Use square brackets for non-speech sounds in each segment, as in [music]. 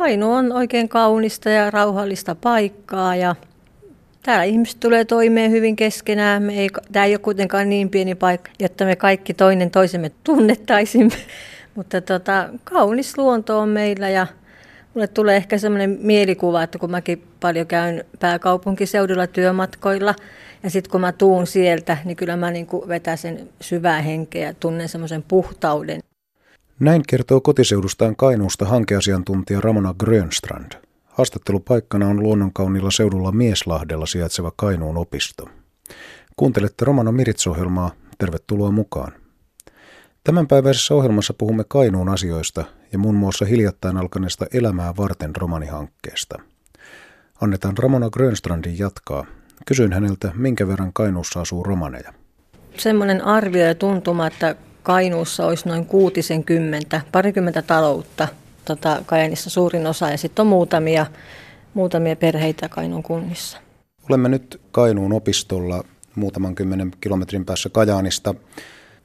Kainu on oikein kaunista ja rauhallista paikkaa ja täällä ihmiset tulee toimeen hyvin keskenään. Me ei, tämä ei ole kuitenkaan niin pieni paikka, jotta me kaikki toinen toisemme tunnettaisimme. [laughs] Mutta tota, kaunis luonto on meillä ja mulle tulee ehkä semmoinen mielikuva, että kun mäkin paljon käyn pääkaupunkiseudulla työmatkoilla ja sitten kun mä tuun sieltä, niin kyllä mä niin vetän sen syvää henkeä ja tunnen semmoisen puhtauden. Näin kertoo kotiseudustaan Kainuusta hankeasiantuntija Ramona Grönstrand. Haastattelupaikkana on luonnonkaunilla seudulla Mieslahdella sijaitseva Kainuun opisto. Kuuntelette Romano Mirits-ohjelmaa. Tervetuloa mukaan. Tämänpäiväisessä ohjelmassa puhumme Kainuun asioista ja muun muassa hiljattain alkaneesta Elämää varten romanihankkeesta. Annetaan Ramona Grönstrandin jatkaa. Kysyin häneltä, minkä verran Kainuussa asuu romaneja. Semmoinen arvio ja tuntuma, että Kainuussa olisi noin kuutisenkymmentä, parikymmentä taloutta tota, Kajanissa suurin osa ja sitten on muutamia, muutamia perheitä Kainuun kunnissa. Olemme nyt Kainuun opistolla muutaman kymmenen kilometrin päässä Kajaanista.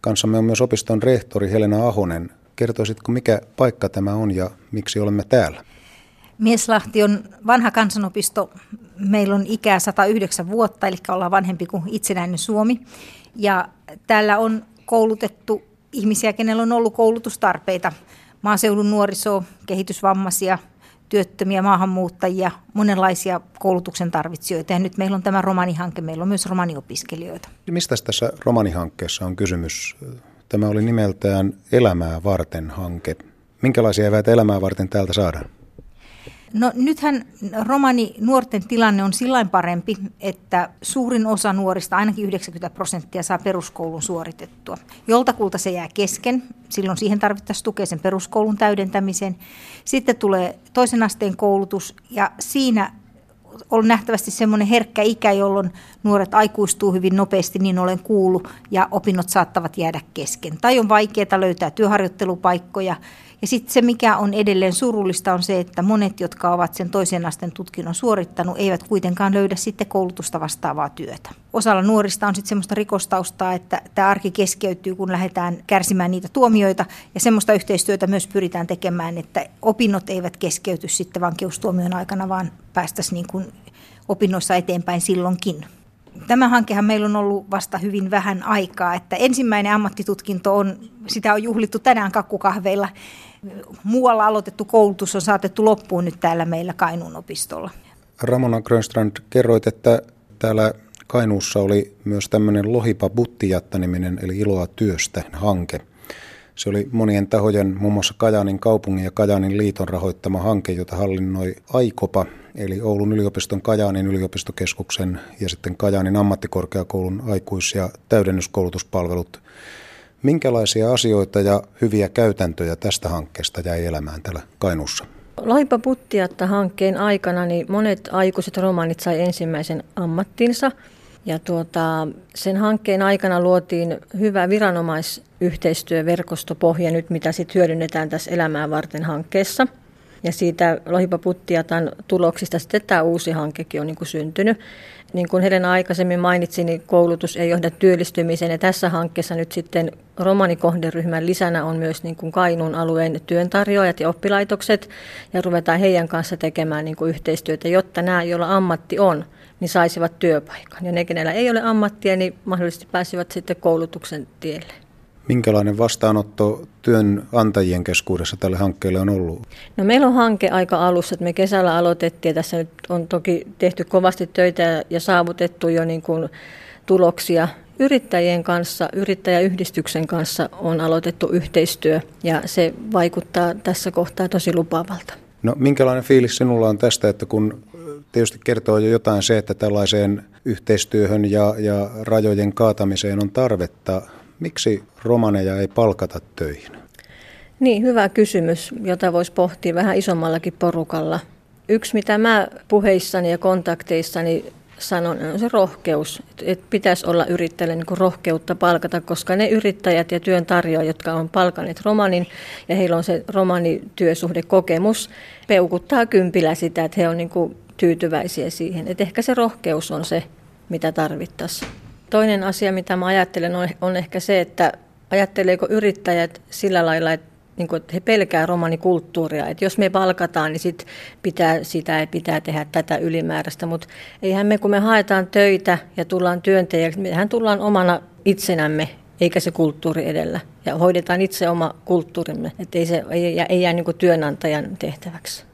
Kanssamme on myös opiston rehtori Helena Ahonen. Kertoisitko, mikä paikka tämä on ja miksi olemme täällä? Mieslahti on vanha kansanopisto. Meillä on ikää 109 vuotta, eli ollaan vanhempi kuin itsenäinen Suomi. Ja täällä on koulutettu ihmisiä, kenellä on ollut koulutustarpeita. Maaseudun nuorisoa, kehitysvammaisia, työttömiä maahanmuuttajia, monenlaisia koulutuksen tarvitsijoita. Ja nyt meillä on tämä romanihanke, meillä on myös romaniopiskelijoita. Mistä tässä romanihankkeessa on kysymys? Tämä oli nimeltään Elämää varten hanke. Minkälaisia eväitä elämää varten täältä saadaan? No nythän romani nuorten tilanne on sillä parempi, että suurin osa nuorista, ainakin 90 prosenttia, saa peruskoulun suoritettua. Joltakulta se jää kesken, silloin siihen tarvittaisiin tukea sen peruskoulun täydentämiseen. Sitten tulee toisen asteen koulutus ja siinä on nähtävästi semmoinen herkkä ikä, jolloin nuoret aikuistuu hyvin nopeasti, niin olen kuullut, ja opinnot saattavat jäädä kesken. Tai on vaikeaa löytää työharjoittelupaikkoja, ja sitten se, mikä on edelleen surullista, on se, että monet, jotka ovat sen toisen asteen tutkinnon suorittanut, eivät kuitenkaan löydä sitten koulutusta vastaavaa työtä. Osalla nuorista on sitten semmoista rikostaustaa, että tämä arki keskeytyy, kun lähdetään kärsimään niitä tuomioita, ja semmoista yhteistyötä myös pyritään tekemään, että opinnot eivät keskeyty sitten vankeustuomion aikana, vaan päästäisiin niin opinnoissa eteenpäin silloinkin. Tämä hankehan meillä on ollut vasta hyvin vähän aikaa, että ensimmäinen ammattitutkinto on, sitä on juhlittu tänään kakkukahveilla. Muualla aloitettu koulutus on saatettu loppuun nyt täällä meillä Kainuun opistolla. Ramona Grönstrand, kerroit, että täällä Kainuussa oli myös tämmöinen Lohipa Buttijatta-niminen, eli Iloa työstä hanke. Se oli monien tahojen, muun muassa Kajaanin kaupungin ja Kajaanin liiton rahoittama hanke, jota hallinnoi Aikopa, eli Oulun yliopiston Kajaanin yliopistokeskuksen ja sitten Kajaanin ammattikorkeakoulun aikuis- ja täydennyskoulutuspalvelut. Minkälaisia asioita ja hyviä käytäntöjä tästä hankkeesta jäi elämään täällä Kainuussa? Laipa Puttiatta hankkeen aikana niin monet aikuiset romanit sai ensimmäisen ammattinsa. Ja tuota, sen hankkeen aikana luotiin hyvä viranomaisyhteistyöverkostopohja nyt, mitä sitten hyödynnetään tässä Elämää varten hankkeessa – ja siitä Lohipaputtiatan tuloksista sitten tämä uusi hankekin on niin kuin syntynyt. Niin kuin Helena aikaisemmin mainitsi, niin koulutus ei johda työllistymiseen. Ja tässä hankkeessa nyt sitten romanikohderyhmän lisänä on myös niin kuin Kainuun alueen työntarjoajat ja oppilaitokset. Ja ruvetaan heidän kanssa tekemään niin kuin yhteistyötä, jotta nämä, joilla ammatti on, niin saisivat työpaikan. Ja ne, kenellä ei ole ammattia, niin mahdollisesti pääsivät sitten koulutuksen tielle. Minkälainen vastaanotto työnantajien keskuudessa tälle hankkeelle on ollut? No meillä on hanke aika alussa, että me kesällä aloitettiin ja tässä nyt on toki tehty kovasti töitä ja saavutettu jo niin kuin tuloksia. Yrittäjien kanssa, yrittäjäyhdistyksen kanssa on aloitettu yhteistyö ja se vaikuttaa tässä kohtaa tosi lupaavalta. No minkälainen fiilis sinulla on tästä, että kun tietysti kertoo jo jotain se, että tällaiseen yhteistyöhön ja, ja rajojen kaatamiseen on tarvetta, Miksi romaneja ei palkata töihin? Niin, hyvä kysymys, jota voisi pohtia vähän isommallakin porukalla. Yksi, mitä mä puheissani ja kontakteissani sanon, on se rohkeus. Että pitäisi olla yrittäjälle niin rohkeutta palkata, koska ne yrittäjät ja työntarjoajat, jotka on palkanneet romanin ja heillä on se romanityösuhdekokemus, peukuttaa kympillä sitä, että he on niin tyytyväisiä siihen. Että ehkä se rohkeus on se, mitä tarvittaisiin. Toinen asia, mitä mä ajattelen, on, on ehkä se, että ajatteleeko yrittäjät sillä lailla, että niin kuin, että he pelkää romanikulttuuria. Että jos me palkataan, niin sit pitää, sitä ei pitää tehdä tätä ylimääräistä. Mutta eihän me, kun me haetaan töitä ja tullaan työntekijäksi, mehän tullaan omana itsenämme, eikä se kulttuuri edellä. Ja hoidetaan itse oma kulttuurimme, että ei, se, ei, ei jää niin työnantajan tehtäväksi.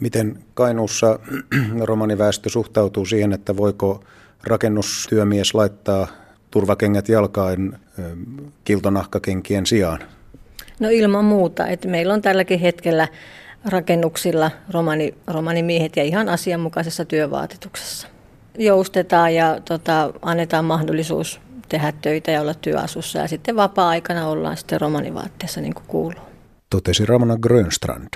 Miten Kainuussa [clears throat] romaniväestö suhtautuu siihen, että voiko rakennustyömies laittaa turvakengät jalkaan kiltonahkakenkien sijaan? No ilman muuta, että meillä on tälläkin hetkellä rakennuksilla romani, romanimiehet ja ihan asianmukaisessa työvaatetuksessa. Joustetaan ja tota, annetaan mahdollisuus tehdä töitä ja olla työasussa ja sitten vapaa-aikana ollaan sitten romanivaatteessa niin kuin kuuluu. Totesi Ramona Grönstrand.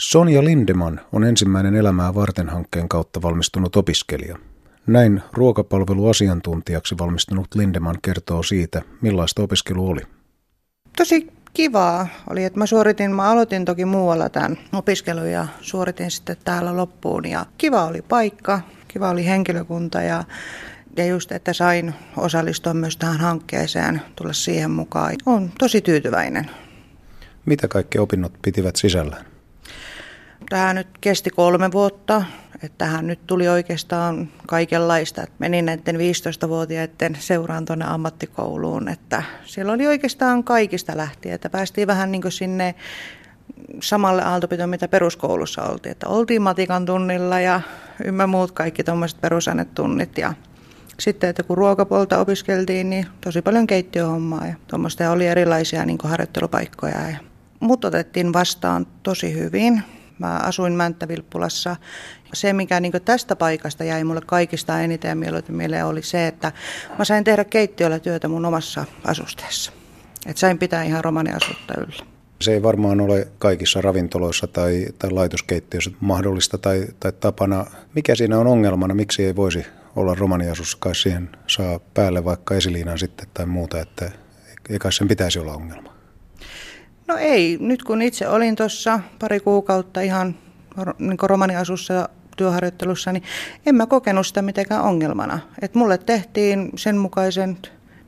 Sonja Lindeman on ensimmäinen elämää varten hankkeen kautta valmistunut opiskelija. Näin ruokapalveluasiantuntijaksi valmistunut Lindeman kertoo siitä, millaista opiskelu oli. Tosi kivaa oli, että mä suoritin, mä aloitin toki muualla tämän opiskelun ja suoritin sitten täällä loppuun. Ja kiva oli paikka, kiva oli henkilökunta ja, ja just, että sain osallistua myös tähän hankkeeseen, tulla siihen mukaan. Olen tosi tyytyväinen. Mitä kaikki opinnot pitivät sisällään? Tämä nyt kesti kolme vuotta. Että tähän nyt tuli oikeastaan kaikenlaista. Menin näiden 15-vuotiaiden seuraan tuonne ammattikouluun. Että siellä oli oikeastaan kaikista lähtien. Että päästiin vähän niin sinne samalle aaltopitoon, mitä peruskoulussa oltiin. Että oltiin matikan tunnilla ja ymmä muut kaikki tuommoiset perusainetunnit. Ja sitten, että kun ruokapolta opiskeltiin, niin tosi paljon keittiöhommaa ja tuommoista oli erilaisia niin harjoittelupaikkoja. Ja mut otettiin vastaan tosi hyvin. Mä asuin Mänttä-Vilppulassa. Se, mikä niin tästä paikasta jäi mulle kaikista eniten mieleen, oli se, että mä sain tehdä keittiöllä työtä mun omassa asusteessa. Että sain pitää ihan romaniasuutta yllä. Se ei varmaan ole kaikissa ravintoloissa tai, tai laitoskeittiöissä mahdollista tai, tai tapana. Mikä siinä on ongelmana? Miksi ei voisi olla romaniasussa? Kai siihen saa päälle vaikka esiliinan sitten tai muuta, että eikä sen pitäisi olla ongelma. No ei, nyt kun itse olin tuossa pari kuukautta ihan niin romaniasussa työharjoittelussa, niin en mä kokenut sitä mitenkään ongelmana. Et mulle tehtiin sen mukaisen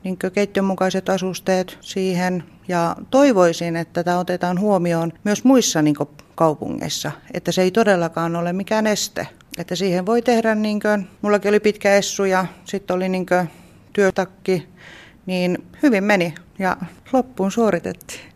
niin keittiön mukaiset asusteet siihen ja toivoisin, että tämä otetaan huomioon myös muissa niin kaupungeissa, että se ei todellakaan ole mikään este. Että siihen voi tehdä, niin kuin, mullakin oli pitkä essu ja sitten oli niin työtakki, niin hyvin meni ja loppuun suoritettiin.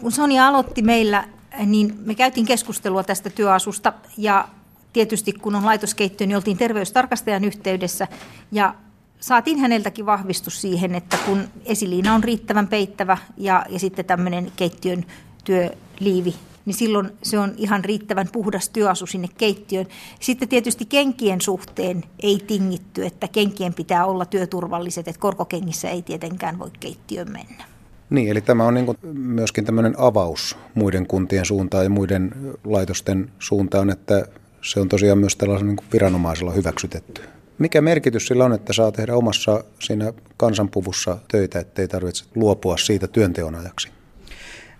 Kun Sonia aloitti meillä, niin me käytiin keskustelua tästä työasusta ja tietysti kun on laitoskeittiö, niin oltiin terveystarkastajan yhteydessä ja saatiin häneltäkin vahvistus siihen, että kun esiliina on riittävän peittävä ja, ja sitten tämmöinen keittiön työliivi, niin silloin se on ihan riittävän puhdas työasu sinne keittiöön. Sitten tietysti kenkien suhteen ei tingitty, että kenkien pitää olla työturvalliset, että korkokengissä ei tietenkään voi keittiöön mennä. Niin, eli tämä on niin myöskin tämmöinen avaus muiden kuntien suuntaan ja muiden laitosten suuntaan, että se on tosiaan myös tällaisella niin viranomaisella hyväksytetty. Mikä merkitys sillä on, että saa tehdä omassa siinä kansanpuvussa töitä, ettei tarvitse luopua siitä työnteon ajaksi?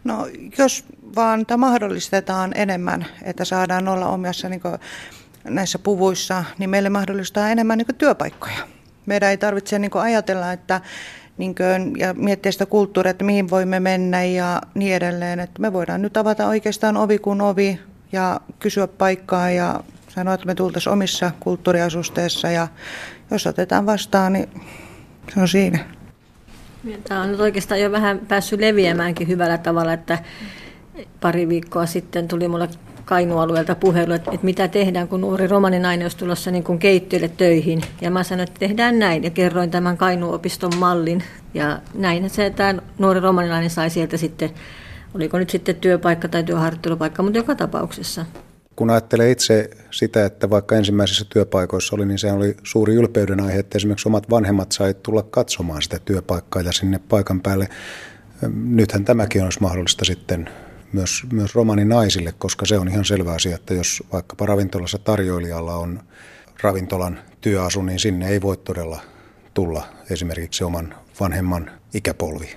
No jos vaan tämä mahdollistetaan enemmän, että saadaan olla omassa niin näissä puvuissa, niin meille mahdollistaa enemmän niin työpaikkoja. Meidän ei tarvitse niin ajatella, että niin kuin, ja miettiä sitä kulttuuria, että mihin voimme mennä ja niin edelleen. Että me voidaan nyt avata oikeastaan ovi kuin ovi ja kysyä paikkaa ja sanoa, että me tultaisiin omissa kulttuuriasusteissa ja jos otetaan vastaan, niin se on siinä. Tämä on nyt oikeastaan jo vähän päässyt leviämäänkin hyvällä tavalla, että pari viikkoa sitten tuli mulle Kainualueelta puhelu, että, että mitä tehdään, kun nuori romaninainen olisi tulossa niin kuin keittiölle töihin. Ja mä sanoin, että tehdään näin ja kerroin tämän Kainuopiston mallin. Ja näin se tämä nuori romaninainen sai sieltä sitten, oliko nyt sitten työpaikka tai työharjoittelupaikka, mutta joka tapauksessa. Kun ajattelee itse sitä, että vaikka ensimmäisissä työpaikoissa oli, niin se oli suuri ylpeyden aihe, että esimerkiksi omat vanhemmat sai tulla katsomaan sitä työpaikkaa ja sinne paikan päälle. Nythän tämäkin olisi mahdollista sitten myös, myös romaninaisille, koska se on ihan selvä asia, että jos vaikkapa ravintolassa tarjoilijalla on ravintolan työasu, niin sinne ei voi todella tulla esimerkiksi oman vanhemman ikäpolvi.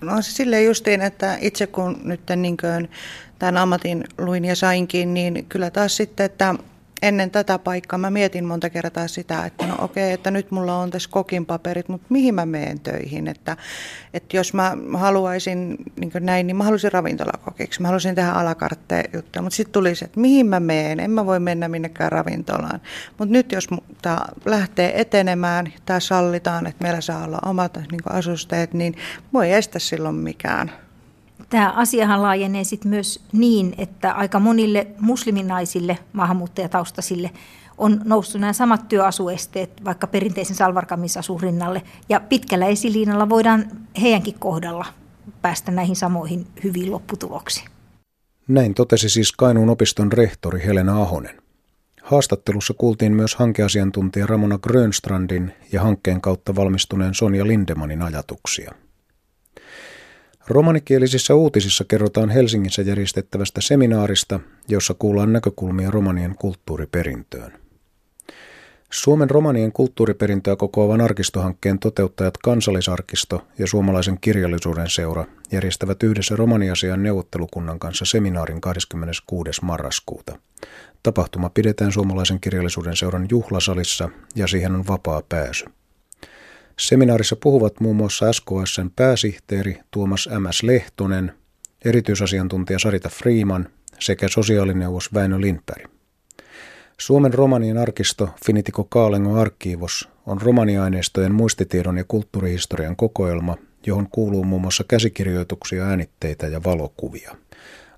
No se silleen justiin, että itse kun nyt niin tämän ammatin luin ja sainkin, niin kyllä taas sitten, että ennen tätä paikkaa mä mietin monta kertaa sitä, että no okei, okay, että nyt mulla on tässä kokin paperit, mutta mihin mä menen töihin? Että, että jos mä haluaisin niin näin, niin mä haluaisin ravintolakokiksi, mä haluaisin tehdä alakartteja juttuja, mutta sitten tuli se, että mihin mä menen, en mä voi mennä minnekään ravintolaan. Mutta nyt jos tämä lähtee etenemään, tämä sallitaan, että meillä saa olla omat niin asusteet, niin voi estä silloin mikään. Tämä asiahan laajenee sitten myös niin, että aika monille musliminaisille maahanmuuttajataustaisille on noussut nämä samat työasuesteet vaikka perinteisen salvarkamisasuun rinnalle. Ja pitkällä esiliinalla voidaan heidänkin kohdalla päästä näihin samoihin hyviin lopputuloksiin. Näin totesi siis Kainuun opiston rehtori Helena Ahonen. Haastattelussa kuultiin myös hankeasiantuntija Ramona Grönstrandin ja hankkeen kautta valmistuneen Sonja Lindemanin ajatuksia. Romanikielisissä uutisissa kerrotaan Helsingissä järjestettävästä seminaarista, jossa kuullaan näkökulmia romanien kulttuuriperintöön. Suomen romanien kulttuuriperintöä kokoavan arkistohankkeen toteuttajat Kansallisarkisto ja Suomalaisen kirjallisuuden seura järjestävät yhdessä romaniasian neuvottelukunnan kanssa seminaarin 26. marraskuuta. Tapahtuma pidetään Suomalaisen kirjallisuuden seuran juhlasalissa ja siihen on vapaa pääsy. Seminaarissa puhuvat muun muassa SKSn pääsihteeri Tuomas M.S. Lehtonen, erityisasiantuntija Sarita Freeman sekä sosiaalineuvos Väinö Lindberg. Suomen romanien arkisto Finitiko Kaalengo Arkiivos on romaniaineistojen muistitiedon ja kulttuurihistorian kokoelma, johon kuuluu muun muassa käsikirjoituksia, äänitteitä ja valokuvia.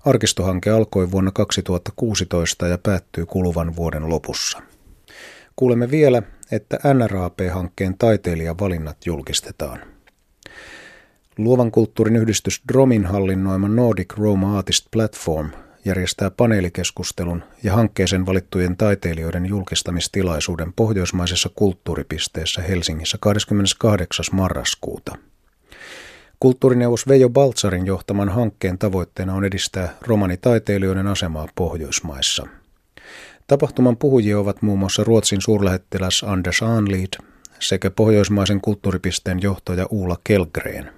Arkistohanke alkoi vuonna 2016 ja päättyy kuluvan vuoden lopussa. Kuulemme vielä, että NRAP-hankkeen taiteilijavalinnat julkistetaan. Luovan kulttuurin yhdistys Dromin hallinnoima Nordic Roma Artist Platform järjestää paneelikeskustelun ja hankkeeseen valittujen taiteilijoiden julkistamistilaisuuden pohjoismaisessa kulttuuripisteessä Helsingissä 28. marraskuuta. Kulttuurineuvos Veijo Baltsarin johtaman hankkeen tavoitteena on edistää romanitaiteilijoiden asemaa Pohjoismaissa – Tapahtuman puhujia ovat muun muassa Ruotsin suurlähettiläs Anders Anlid sekä pohjoismaisen kulttuuripisteen johtaja Uula Kelgren.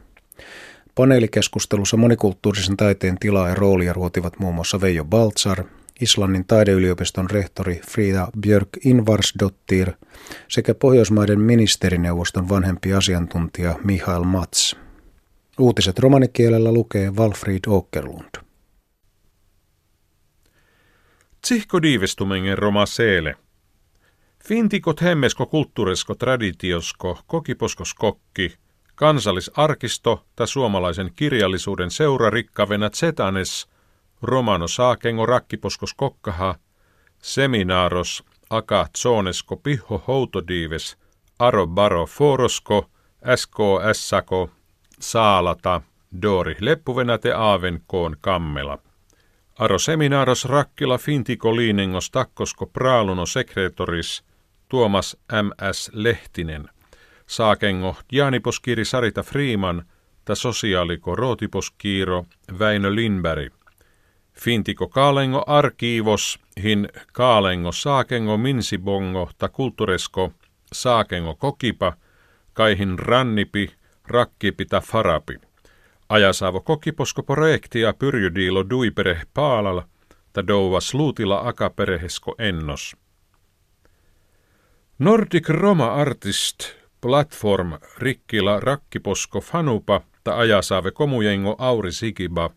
Paneelikeskustelussa monikulttuurisen taiteen tilaa ja roolia ruotivat muun muassa Veijo Baltzar, Islannin taideyliopiston rehtori Frida Björk Invarsdottir sekä Pohjoismaiden ministerineuvoston vanhempi asiantuntija Mihail Mats. Uutiset romanikielellä lukee Walfried Åkerlund. Tsihko diivestumingen roma seele. Fintikot hemmesko kulttuurisko traditiosko kokiposkos kokki, kansallisarkisto ta suomalaisen kirjallisuuden seura rikkavena zetanes, romano saakengo rakkiposkos kokkaha, seminaaros aka zonesko piho houtodiives, aro baro forosko, SKSako, saalata, dori leppuvenate aaven koon kammela. Aro seminaaros rakkila fintiko liinengos takkosko praaluno sekretoris Tuomas M.S. Lehtinen. Saakengo Jaaniposkiri Sarita Freeman ta sosiaaliko Rootiposkiiro Väinö Lindberg. Fintiko Kaalengo arkiivos hin Kaalengo Saakengo Minsibongo ta kulturesko Saakengo Kokipa kaihin rannipi rakkipi ta farapi. Ajasaavo kokiposko projektia pyrjydiilo duipere paalalla, ta douva sluutila akaperehesko ennos. Nordic Roma Artist Platform rikkila rakkiposko fanupa ta ajasaave komujengo auri sikiba,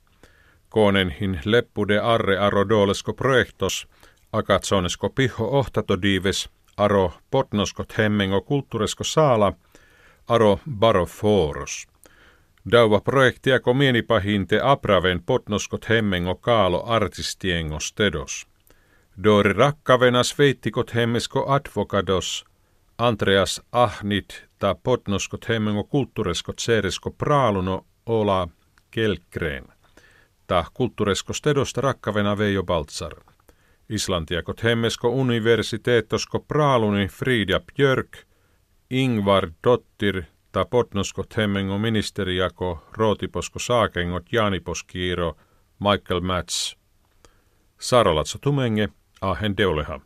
koonenhin leppude arre arodolesko projektos, akatsonesko piho ohtatodiives, aro potnoskot hemmengo kulttuuresko saala, aro baro foros. Dauva projektia pahinte apraven potnoskot hemmengo kaalo artistiengo stedos. Dori rakkavenas veittikot hemmesko advokados, Andreas Ahnit ta potnoskot hemmengo kulttuureskot seeresko praaluno ola kelkreen. Ta kulttuuresko stedosta rakkavena Veijo Baltzar. Islantiakot hemmesko universiteettosko praaluni Frida Björk, Ingvar Dottir ta potnoskot hemmengo ministeriako rootiposko saakengot jaaniposkiiro Michael Mats. Sarolatso tumenge ahen deuleha.